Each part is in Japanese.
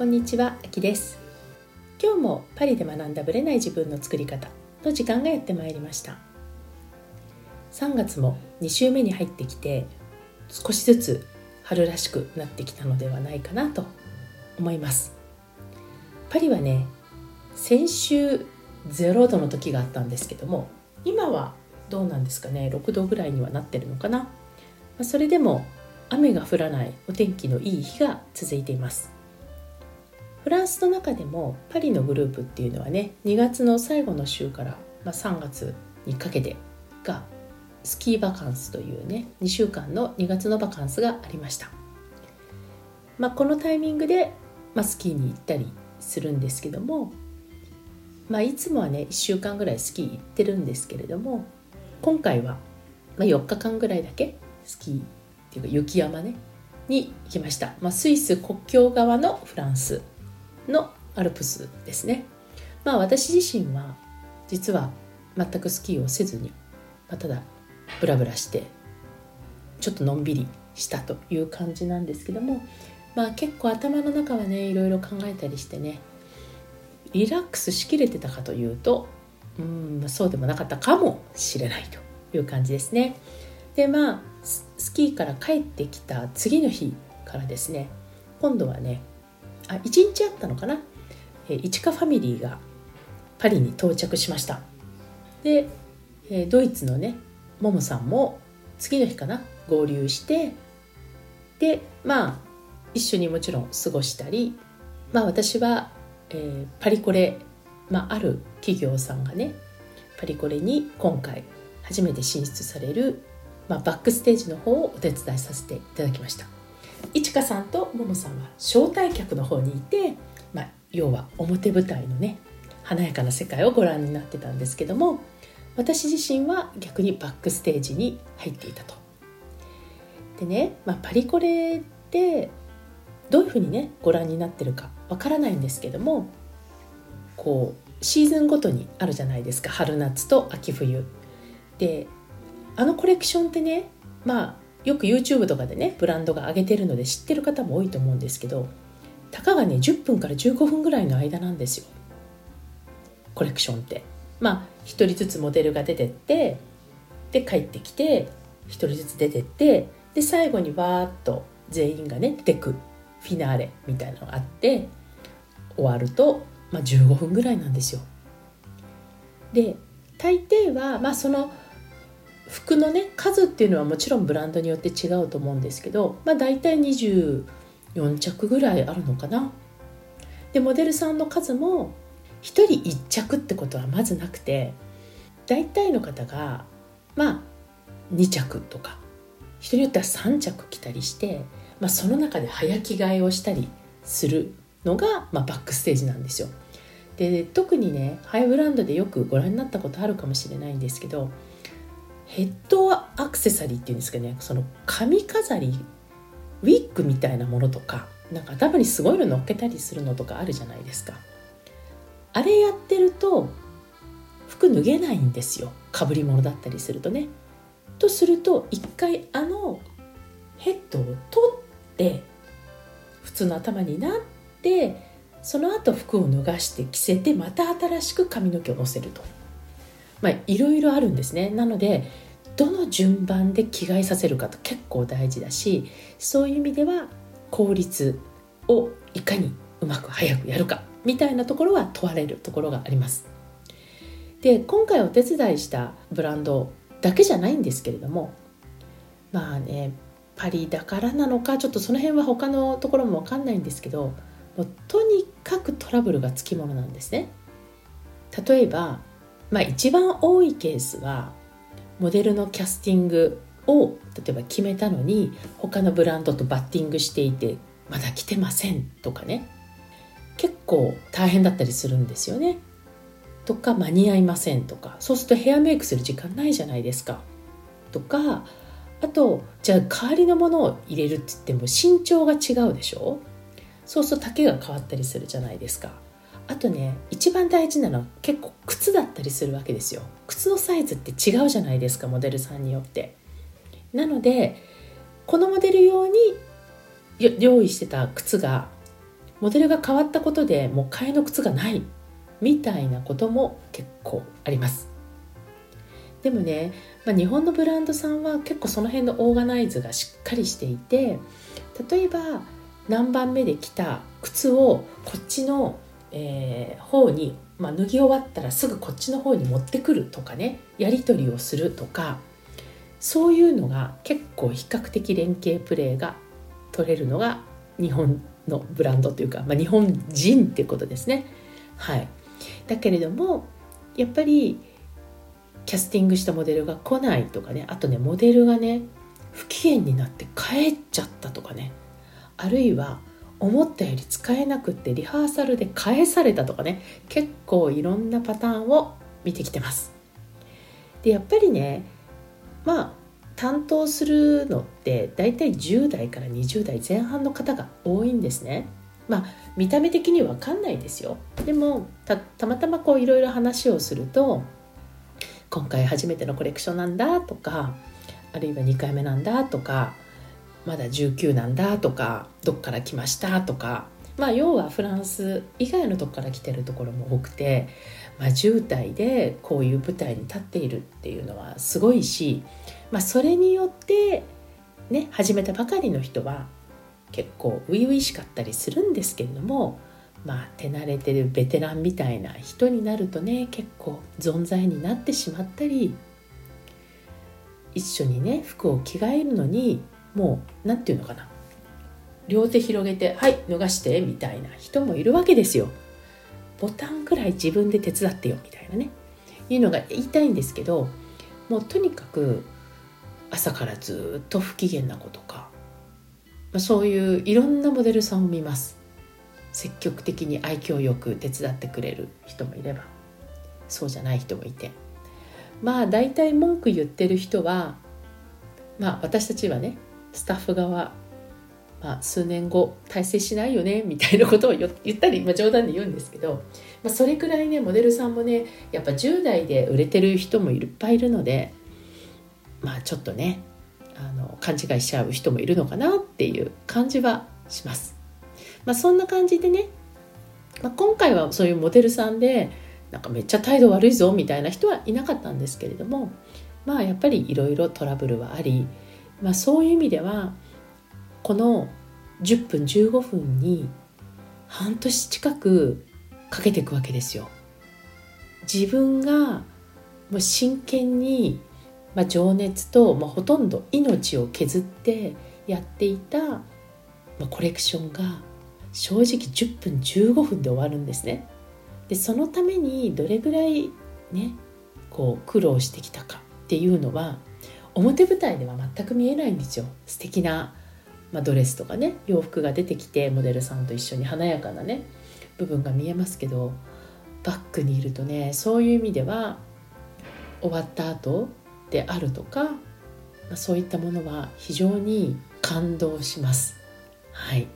こんにちは、あきです。今日もパリで学んだブレない自分の作り方の時間がやってまいりました。3月も2週目に入ってきて少しずつ春らしくなってきたのではないかなと思います。パリはね先週0度の時があったんですけども今はどうなんですかね6度ぐらいにはなってるのかな。それでも雨が降らないお天気のいい日が続いています。フランスの中でもパリのグループっていうのはね2月の最後の週から、まあ、3月にかけてがスキーバカンスというね2週間の2月のバカンスがありました、まあ、このタイミングで、まあ、スキーに行ったりするんですけども、まあ、いつもはね1週間ぐらいスキー行ってるんですけれども今回は、まあ、4日間ぐらいだけスキーっていうか雪山ねに行きました、まあ、スイス国境側のフランス。のアルプスですねまあ私自身は実は全くスキーをせずに、まあ、ただブラブラしてちょっとのんびりしたという感じなんですけどもまあ結構頭の中はねいろいろ考えたりしてねリラックスしきれてたかというとうんそうでもなかったかもしれないという感じですね。でまあスキーから帰ってきた次の日からですね今度はねあ1日あったのかな、えー、イチカファミリーがパリに到着しました。で、え、ドイツのねももさんも次の日かな？合流してでまあ一緒にもちろん過ごしたりまあ私は、えー、パリコレ、まあ、ある企業さんがねパリコレに今回初めて進出されるまあ、バックステージの方をお手伝いさせていただきました。いちかさんとももさんは招待客の方にいて、まあ、要は表舞台のね華やかな世界をご覧になってたんですけども私自身は逆にバックステージに入っていたと。でね、まあ、パリコレってどういうふうにねご覧になってるかわからないんですけどもこうシーズンごとにあるじゃないですか春夏と秋冬。であのコレクションってねまあよく YouTube とかでねブランドが上げてるので知ってる方も多いと思うんですけどたかがね10分から15分ぐらいの間なんですよ。コレクションって。まあ1人ずつモデルが出てってで帰ってきて1人ずつ出てってで最後にわーっと全員がね出てくフィナーレみたいなのがあって終わると、まあ、15分ぐらいなんですよ。で大抵は、まあ、その服のね数っていうのはもちろんブランドによって違うと思うんですけど、まあ、大体24着ぐらいあるのかな。でモデルさんの数も1人1着ってことはまずなくて大体の方がまあ2着とか人によっては3着着たりして、まあ、その中で早着替えをしたりするのが、まあ、バックステージなんですよ。で特にねハイブランドでよくご覧になったことあるかもしれないんですけどヘッドアクセサリーっていうんですかねその髪飾りウィッグみたいなものとかなんか頭にすごいの乗っけたりするのとかあるじゃないですか。あれやってると服脱げないんですよ。かぶり物だったりするとね。とすると一回あのヘッドを取って普通の頭になってその後服を脱がして着せてまた新しく髪の毛をのせると。まあいろいろあるんですね。なのでどの順番で着替えさせるかと結構大事だしそういう意味では効率をいかにうまく早くやるかみたいなところは問われるところがあります。で今回お手伝いしたブランドだけじゃないんですけれどもまあねパリだからなのかちょっとその辺は他のところも分かんないんですけどもうとにかくトラブルがつきものなんですね。例えばまあ、一番多いケースはモデルのキャスティングを例えば決めたのに他のブランドとバッティングしていてまだ来てませんとかね結構大変だったりするんですよね。とか間に合いませんとかそうするとヘアメイクする時間ないじゃないですか。とかあとじゃあ代わりのものを入れるって言っても身長が違うでしょそうすると丈が変わったりするじゃないですか。あとね一番大事なのは結構靴だったりするわけですよ。靴のサイズって違うじゃないですかモデルさんによって。なのでこのモデル用に用意してた靴がモデルが変わったことでもう替えの靴がないみたいなことも結構あります。でもね、まあ、日本のブランドさんは結構その辺のオーガナイズがしっかりしていて例えば何番目で来た靴をこっちの、えー、方に、まあ、脱ぎ終わったらすぐこっちの方に持ってくるとかねやり取りをするとかそういうのが結構比較的連携プレーが取れるのが日本のブランドというか、まあ、日本人っていうことですね。はい、だけれどもやっぱりキャスティングしたモデルが来ないとかねあとねモデルがね不機嫌になって帰っちゃったとかねあるいは思ったより使えなくってリハーサルで返されたとかね結構いろんなパターンを見てきてます。でやっぱりねまあ担当するのって大体10代から20代前半の方が多いんですね。まあ見た目的に分かんないですよ。でもたまたまこういろいろ話をすると今回初めてのコレクションなんだとかあるいは2回目なんだとかまだ19なんだとかどっから来ましたとか。まあ要はフランス以外のとこから来てるところも多くて、まあ、10代でこういう舞台に立っているっていうのはすごいし、まあ、それによってね始めたばかりの人は結構初々しかったりするんですけれどもまあ手慣れてるベテランみたいな人になるとね結構存在になってしまったり一緒にね服を着替えるのにもう何て言うのかな。両手広げて「はい脱がして」みたいな人もいるわけですよ。ボタンぐらい自分で手伝ってよみたいなね。いうのが言いたいんですけどもうとにかく朝からずっと不機嫌な子とか、まあ、そういういろんなモデルさんを見ます。積極的に愛嬌よく手伝ってくれる人もいれば。そうじゃない人もいて。まあ大体文句言ってる人はまあ私たちはねスタッフ側まあ、数年後大成しないよねみたいなことを言ったり、まあ、冗談で言うんですけど、まあ、それくらいねモデルさんもねやっぱ10代で売れてる人もいっぱいいるのでまあちょっとねあの勘違いしちゃう人もいるのかなっていう感じはします。まあ、そんな感じでね、まあ、今回はそういうモデルさんでなんかめっちゃ態度悪いぞみたいな人はいなかったんですけれどもまあやっぱりいろいろトラブルはあり、まあ、そういう意味ではこの10分15分に半年近くかけていくわけですよ。自分がもう真剣に、まあ、情熱と、まあ、ほとんど命を削ってやっていた、まあ、コレクションが正直10分15分で終わるんですね。でそのためにどれぐらいねこう苦労してきたかっていうのは表舞台では全く見えないんですよ素敵なまあ、ドレスとかね洋服が出てきてモデルさんと一緒に華やかなね部分が見えますけどバックにいるとねそういう意味では終わった後であるとか、まあ、そういったものは非常に感動します。はい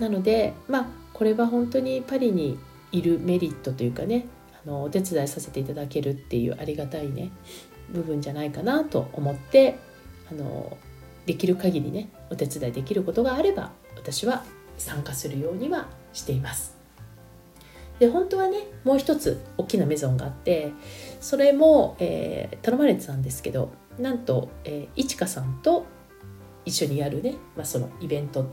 なのでまあこれは本当にパリにいるメリットというかねあのお手伝いさせていただけるっていうありがたいね部分じゃないかなと思ってあのできる限りねお手伝いできることがあれば私は参加するようにはしています。で本当はねもう一つ大きなメゾンがあってそれも、えー、頼まれてたんですけどなんと、えー、いちかさんと一緒にやるね、まあ、そのイベント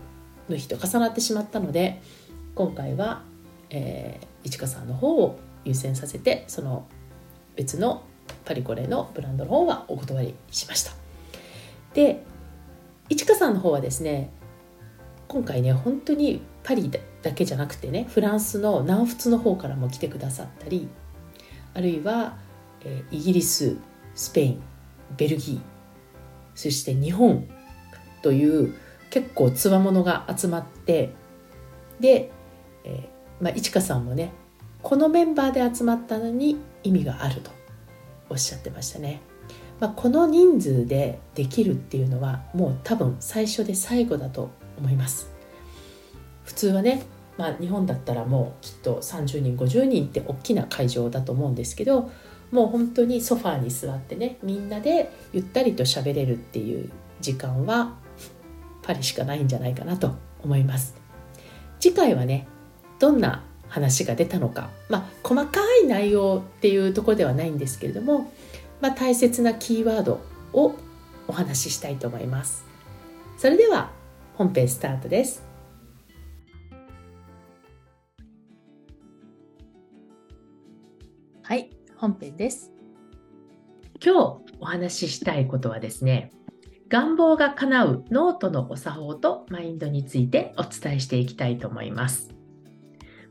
の日と重なってしまったので今回は、えー、いちかさんの方を優先させてその別のパリコレのブランドの方はお断りしました。でいちかさんの方はですね今回ね本当にパリだけじゃなくてねフランスの南仏の方からも来てくださったりあるいは、え、イギリススペインベルギーそして日本という結構つわものが集まってで、えーまあ、いちかさんもねこのメンバーで集まったのに意味があるとおっしゃってましたね。まあ、この人数でできるっていうのはもう多分最初で最後だと思います普通はね、まあ、日本だったらもうきっと30人50人って大きな会場だと思うんですけどもう本当にソファーに座ってねみんなでゆったりと喋れるっていう時間はパリしかないんじゃないかなと思います次回はねどんな話が出たのか、まあ、細かい内容っていうところではないんですけれども、まあ、大切なキーワードをお話ししたいと思います。それでは本編スタートです。はい、本編です。今日お話ししたいことはですね、願望が叶うノートのお作法とマインドについてお伝えしていきたいと思います。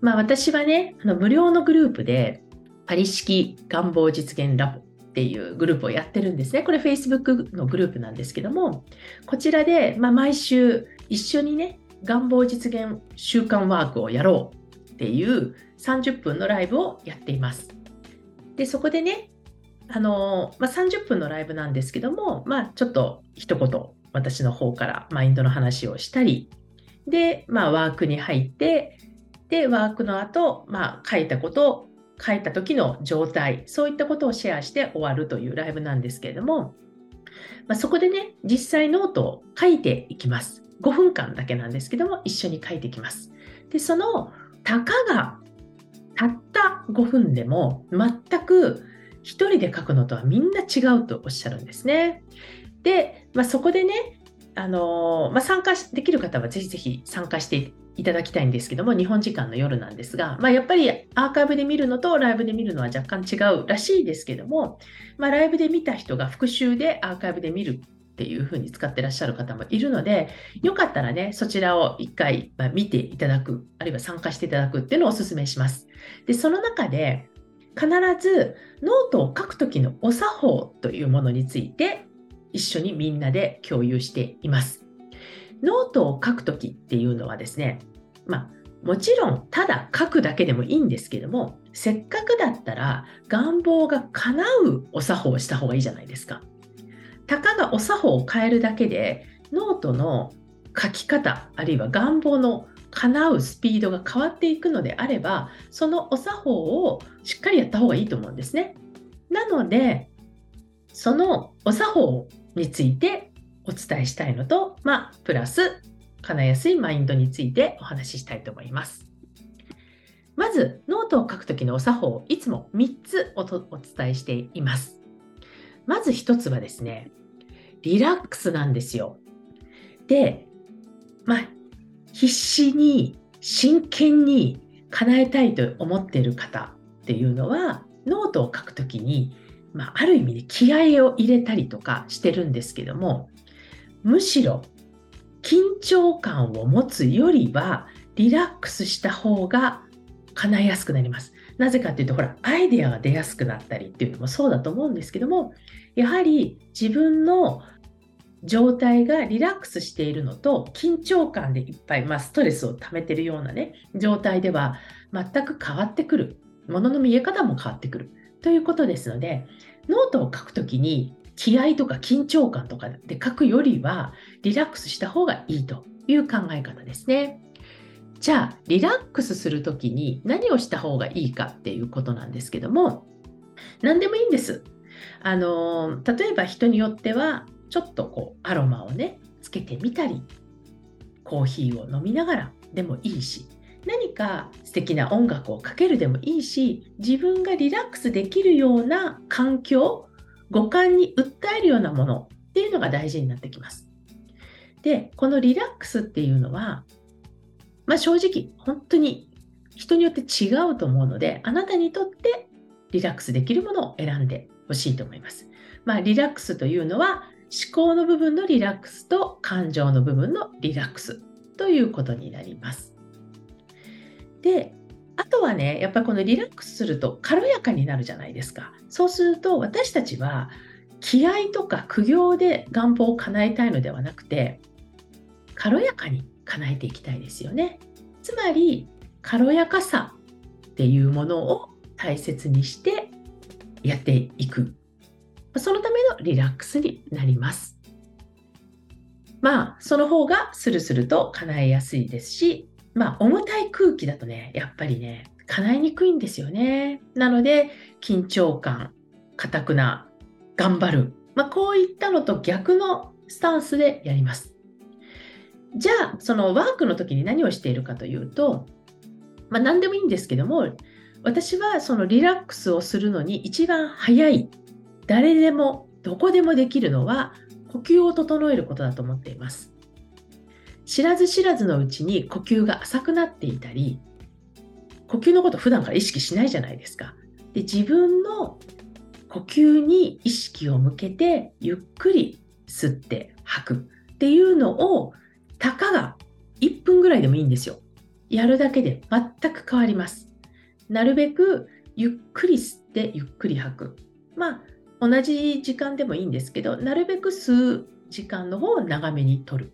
まあ私はね、あの無料のグループでパリ式願望実現ラボっていうグループをやってるんですね。これ Facebook のグループなんですけども、こちらで、まあ、毎週一緒にね、願望実現習慣ワークをやろうっていう30分のライブをやっています。で、そこでね、あのまあ、30分のライブなんですけども、まあ、ちょっと一言私の方からマインドの話をしたり、で、まあ、ワークに入って、で、ワークの後、まあ、書いたこと書いた時の状態、そういったことをシェアして終わるというライブなんですけれども、まあ、そこでね、実際ノートを書いていきます。5分間だけなんですけども、一緒に書いていきます。で、その、たかがたった5分でも全く1人で書くのとはみんな違うとおっしゃるんですね。で、まあ、そこでね、あのまあ、参加できる方はぜひぜひ参加していただきたいんですけども、日本時間の夜なんですが、まあ、やっぱりアーカイブで見るのとライブで見るのは若干違うらしいですけども、まあ、ライブで見た人が復習でアーカイブで見るっていうふうに使ってらっしゃる方もいるので、よかったらね、そちらを一回見ていただく、あるいは参加していただくっていうのをお勧めします。で、その中で、必ずノートを書くときのお作法というものについて一緒にみんなで共有しています。ノートを書くときっていうのはですね、まあ、もちろんただ書くだけでもいいんですけども、せっかくだったら願望が叶うお作法をした方がいいじゃないですか。たかがお作法を変えるだけで、ノートの書き方、あるいは願望の叶うスピードが変わっていくのであれば、そのお作法をしっかりやった方がいいと思うんですね。なので、そのお作法についてお伝えしたいのと、まあ、プラス、叶えやすいマインドについてお話ししたいと思います。まず、ノートを書くときのお作法を、いつも3つお伝えしています。まず1つはですね、リラックスなんですよ。で、まあ、必死に、真剣に叶えたいと思っている方っていうのは、ノートを書くときに、まあ、ある意味で気合を入れたりとかしてるんですけども、むしろ緊張感を持つよりはリラックスした方が叶えやすくなります。なぜかっていうと、ほら、アイデアが出やすくなったりっていうのもそうだと思うんですけども、やはり自分の状態がリラックスしているのと、緊張感でいっぱい、まあ、ストレスを溜めてるようなね、状態では全く変わってくる。ものの見え方も変わってくる。ということですので、ノートを書くときに気合とか緊張感とかで書くよりはリラックスした方がいいという考え方ですね。じゃあリラックスする時に何をした方がいいかっていうことなんですけども何でもいいんです。あの例えば人によってはちょっとこうアロマをねつけてみたりコーヒーを飲みながらでもいいし何か素敵な音楽をかけるでもいいし自分がリラックスできるような環境五感に訴えるようなものっていうのが大事になってきます。で、このリラックスっていうのは、まあ、正直、本当に人によって違うと思うので、あなたにとってリラックスできるものを選んでほしいと思います。まあ、リラックスというのは、思考の部分のリラックスと感情の部分のリラックスということになります。で、あとはね、やっぱりこのリラックスすると軽やかになるじゃないですか。そうすると私たちは気合とか苦行で願望を叶えたいのではなくて、軽やかに叶えていきたいですよね。つまり、軽やかさっていうものを大切にしてやっていく。そのためのリラックスになります。まあ、その方がスルスルと叶えやすいですし、まあ、重たい空気だとね、やっぱりね、叶えにくいんですよね。なので、緊張感、硬くな、頑張る。まあ、こういったのと逆のスタンスでやります。じゃあそのワークの時に何をしているかというと、まあ、何でもいいんですけども私はそのリラックスをするのに一番早い誰でもどこでもできるのは呼吸を整えることだと思っています知らず知らずのうちに呼吸が浅くなっていたり呼吸のこと普段から意識しないじゃないですかで自分の呼吸に意識を向けてゆっくり吸って吐くっていうのをたかが1分ぐらいでもいいんですよ。やるだけで全く変わります。なるべくゆっくり吸ってゆっくり吐く。まあ同じ時間でもいいんですけどなるべく吸う時間の方を長めに取る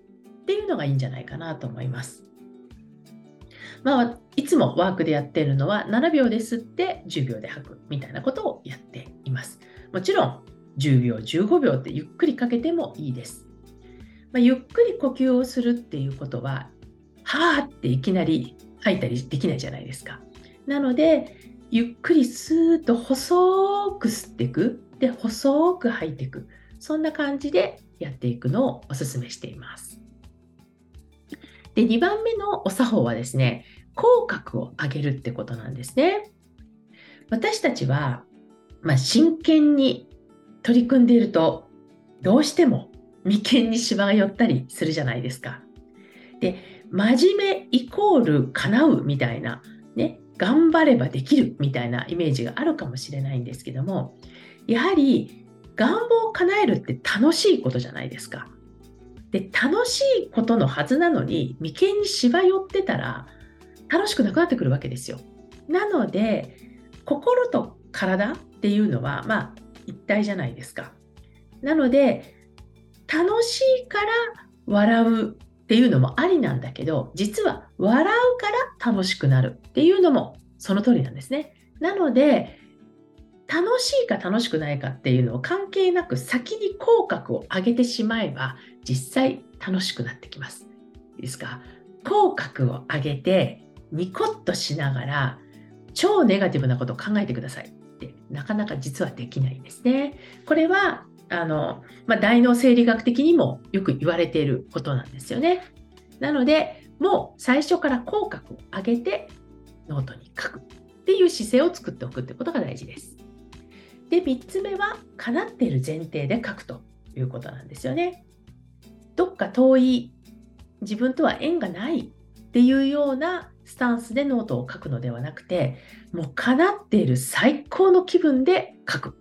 っていうのがいいんじゃないかなと思います。まあ、いつもワークでやっているのは7秒で吸って10秒で吐くみたいなことをやっています。もちろん10秒、15秒ってゆっくりかけてもいいです。まあ、ゆっくり呼吸をするっていうことは、はーっていきなり吐いたりできないじゃないですか。なので、ゆっくりスーッと細く吸っていく。で、細く吐いていく。そんな感じでやっていくのをお勧めしています。で、2番目のお作法はですね、口角を上げるってことなんですね。私たちは、まあ、真剣に取り組んでいると、どうしても眉間にしわが寄ったりするじゃないですか。で、真面目イコール叶うみたいな、ね、頑張ればできるみたいなイメージがあるかもしれないんですけども、やはり願望を叶えるって楽しいことじゃないですか。で、楽しいことのはずなのに、眉間にしわ寄ってたら、楽しくなくなってくるわけですよ。なので、心と体っていうのは、まあ、一体じゃないですか。なので、楽しいから笑うっていうのもありなんだけど、実は笑うから楽しくなるっていうのもその通りなんですね。なので、楽しいか楽しくないかっていうのを関係なく先に口角を上げてしまえば実際楽しくなってきます。いいですか？口角を上げてニコッとしながら超ネガティブなことを考えてくださいってなかなか実はできないんですね。これはあの、まあ、大脳生理学的にもよく言われていることなんですよね。なのでもう最初から口角を上げてノートに書くっていう姿勢を作っておくってことが大事です。で3つ目は叶っている前提で書くということなんですよね。どっか遠い自分とは縁がないっていうようなスタンスでノートを書くのではなくてもう叶っている最高の気分で書く。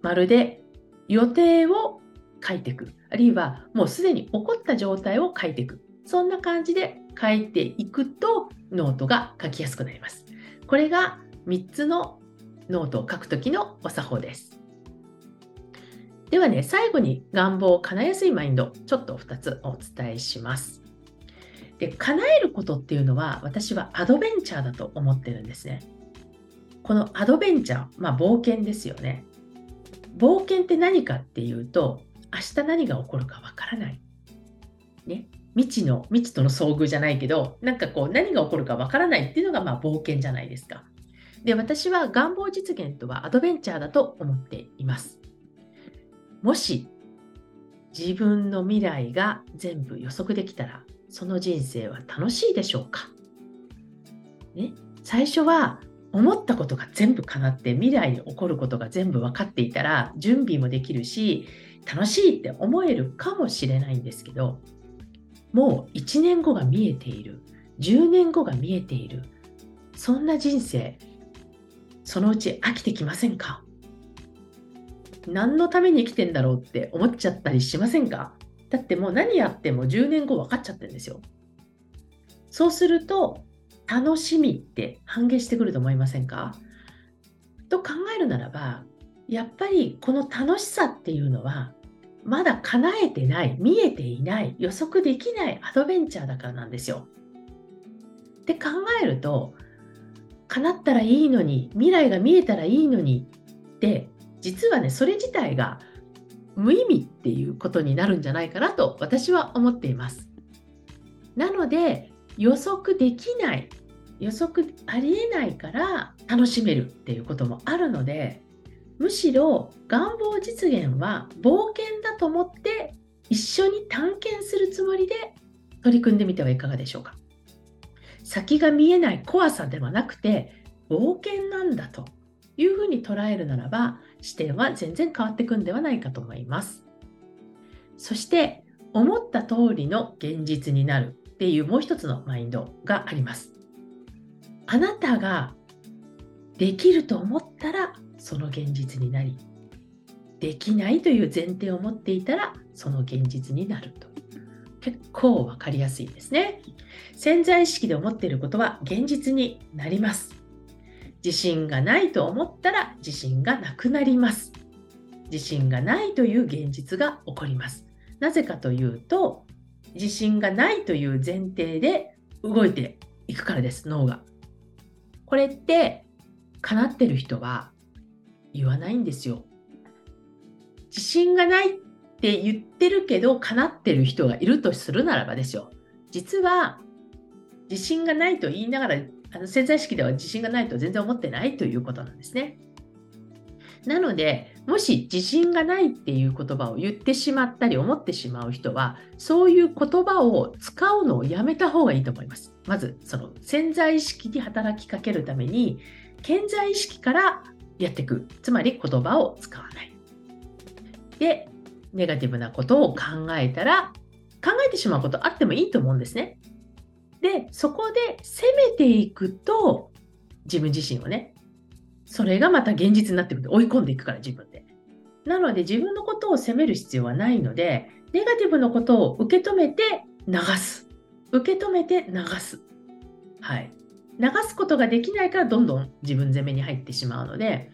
まるで予定を書いていく。あるいはもうすでに起こった状態を書いていく。そんな感じで書いていくとノートが書きやすくなります。これが3つのノートを書くときのお作法です。ではね最後に願望を叶えやすいマインドちょっと2つお伝えしますで叶えることっていうのは私はアドベンチャーだと思ってるんですねこのアドベンチャーまあ冒険ですよね冒険って何かっていうと、明日何が起こるかわからない。ね。未知の、未知との遭遇じゃないけど、なんかこう何が起こるかわからないっていうのがまあ冒険じゃないですか。で、私は願望実現とはアドベンチャーだと思っています。もし自分の未来が全部予測できたら、その人生は楽しいでしょうか？ね、最初は思ったことが全部叶って未来に起こることが全部分かっていたら準備もできるし楽しいって思えるかもしれないんですけどもう1年後が見えている。10年後が見えている。そんな人生そのうち飽きてきませんか？何のために生きてんだろうって思っちゃったりしませんか？だってもう何やっても10年後分かっちゃってるんですよ。そうすると楽しみって半減してくると思いませんか？と考えるならばやっぱりこの楽しさっていうのはまだ叶えてない見えていない予測できないアドベンチャーだからなんですよ。って考えると叶ったらいいのに未来が見えたらいいのにって実はねそれ自体が無意味っていうことになるんじゃないかなと私は思っています。なので予測できない予測ありえないから楽しめるっていうこともあるのでむしろ願望実現は冒険だと思って一緒に探検するつもりで取り組んでみてはいかがでしょうか。先が見えない怖さではなくて冒険なんだというふうに捉えるならば視点は全然変わっていくんではないかと思います。そして思った通りの現実になるっていうもう一つのマインドがあります。あなたができると思ったらその現実になりできないという前提を持っていたらその現実になると結構分かりやすいですね潜在意識で思っていることは現実になります自信がないと思ったら自信がなくなります。自信がないという現実が起こります。なぜかというと自信がないという前提で動いていくからです脳が。これって叶ってる人は言わないんですよ。自信がないって言ってるけど叶ってる人がいるとするならばですよ。実は自信がないと言いながらあの潜在意識では自信がないと全然思ってないということなんですね。なのでもし自信がないっていう言葉を言ってしまったり思ってしまう人はそういう言葉を使うのをやめた方がいいと思います。まずその潜在意識に働きかけるために潜在意識からやっていくつまり言葉を使わない。でネガティブなことを考えたら考えてしまうことあってもいいと思うんですね。で、そこで攻めていくと、自分自身をね、それがまた現実になってくる追い込んでいくから自分で。なので自分のことを責める必要はないので、ネガティブなことを受け止めて流す。受け止めて流す。はい。流すことができないからどんどん自分責めに入ってしまうので、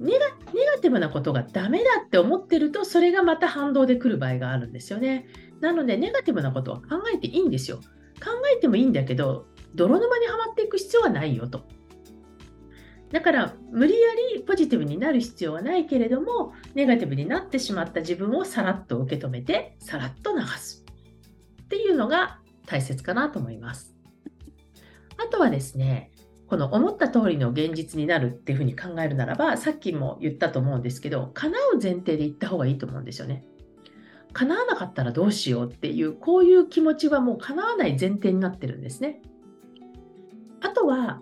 ネガネガティブなことがダメだって思ってると、それがまた反動で来る場合があるんですよね。なので、ネガティブなことは考えていいんですよ。考えてもいいんだけど泥沼にはまっていく必要はないよと。だから無理やりポジティブになる必要はないけれどもネガティブになってしまった自分をさらっと受け止めてさらっと流すっていうのが大切かなと思います。あとはですねこの思った通りの現実になるっていうふうに考えるならばさっきも言ったと思うんですけど叶う前提で言った方がいいと思うんですよね。叶わなかったらどうしようっていうこういう気持ちはもう叶わない前提になってるんですね。あとは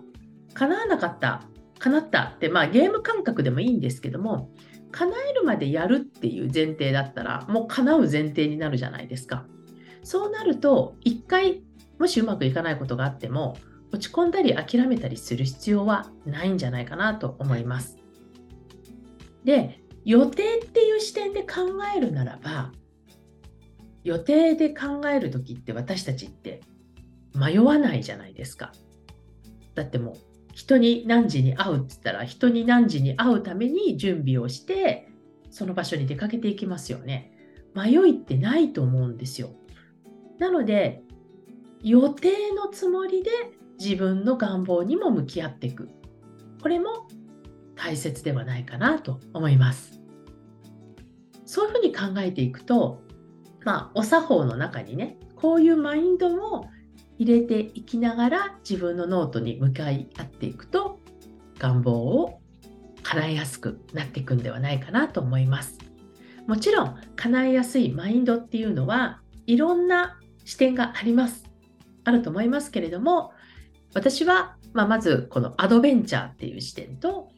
叶わなかった叶ったってまあゲーム感覚でもいいんですけども叶えるまでやるっていう前提だったらもう叶う前提になるじゃないですか。そうなると一回もしうまくいかないことがあっても落ち込んだり諦めたりする必要はないんじゃないかなと思います。で予定っていう視点で考えるならば予定で考える時って私たちって迷わないじゃないですか。だってもう人に何時に会うって言ったら人に何時に会うために準備をしてその場所に出かけていきますよね。迷いってないと思うんですよ。なので予定のつもりで自分の願望にも向き合っていく。これも大切ではないかなと思います。そういうふうに考えていくとまあ、お作法の中にねこういうマインドも入れていきながら自分のノートに向かい合っていくと願望を叶えやすくなっていくんではないかなと思います。もちろん叶えやすいマインドっていうのはいろんな視点があります。あると思いますけれども私は、まあ、まずこのアドベンチャーっていう視点と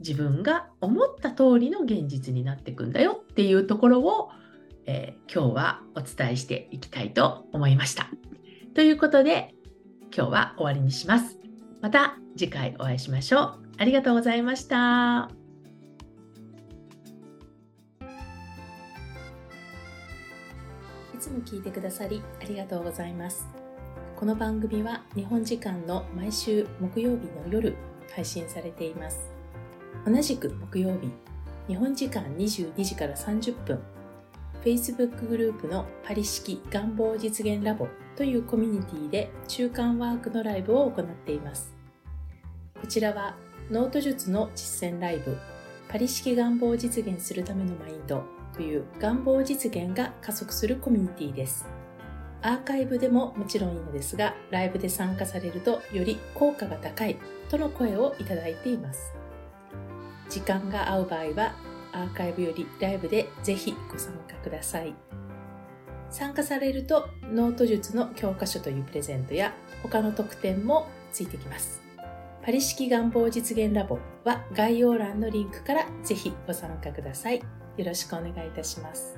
自分が思った通りの現実になっていくんだよっていうところをえー、今日はお伝えしていきたいと思いました。ということで今日は終わりにします。また次回お会いしましょう。ありがとうございました。いつも聞いてくださりありがとうございます。この番組は日本時間の毎週木曜日の夜配信されています。同じく木曜日、日本時間22時から30分 Facebook グループのパリ式願望実現ラボというコミュニティで中間ワークのライブを行っています。こちらはノート術の実践ライブパリ式願望を実現するためのマインドという願望実現が加速するコミュニティです。アーカイブでももちろんいいのですが、ライブで参加されるとより効果が高いとの声をいただいています。時間が合う場合はアーカイブよりライブでぜひご参加ください。参加されるとノート術の教科書というプレゼントや他の特典もついてきます。パリ式願望実現ラボは概要欄のリンクからぜひご参加ください。よろしくお願いいたします。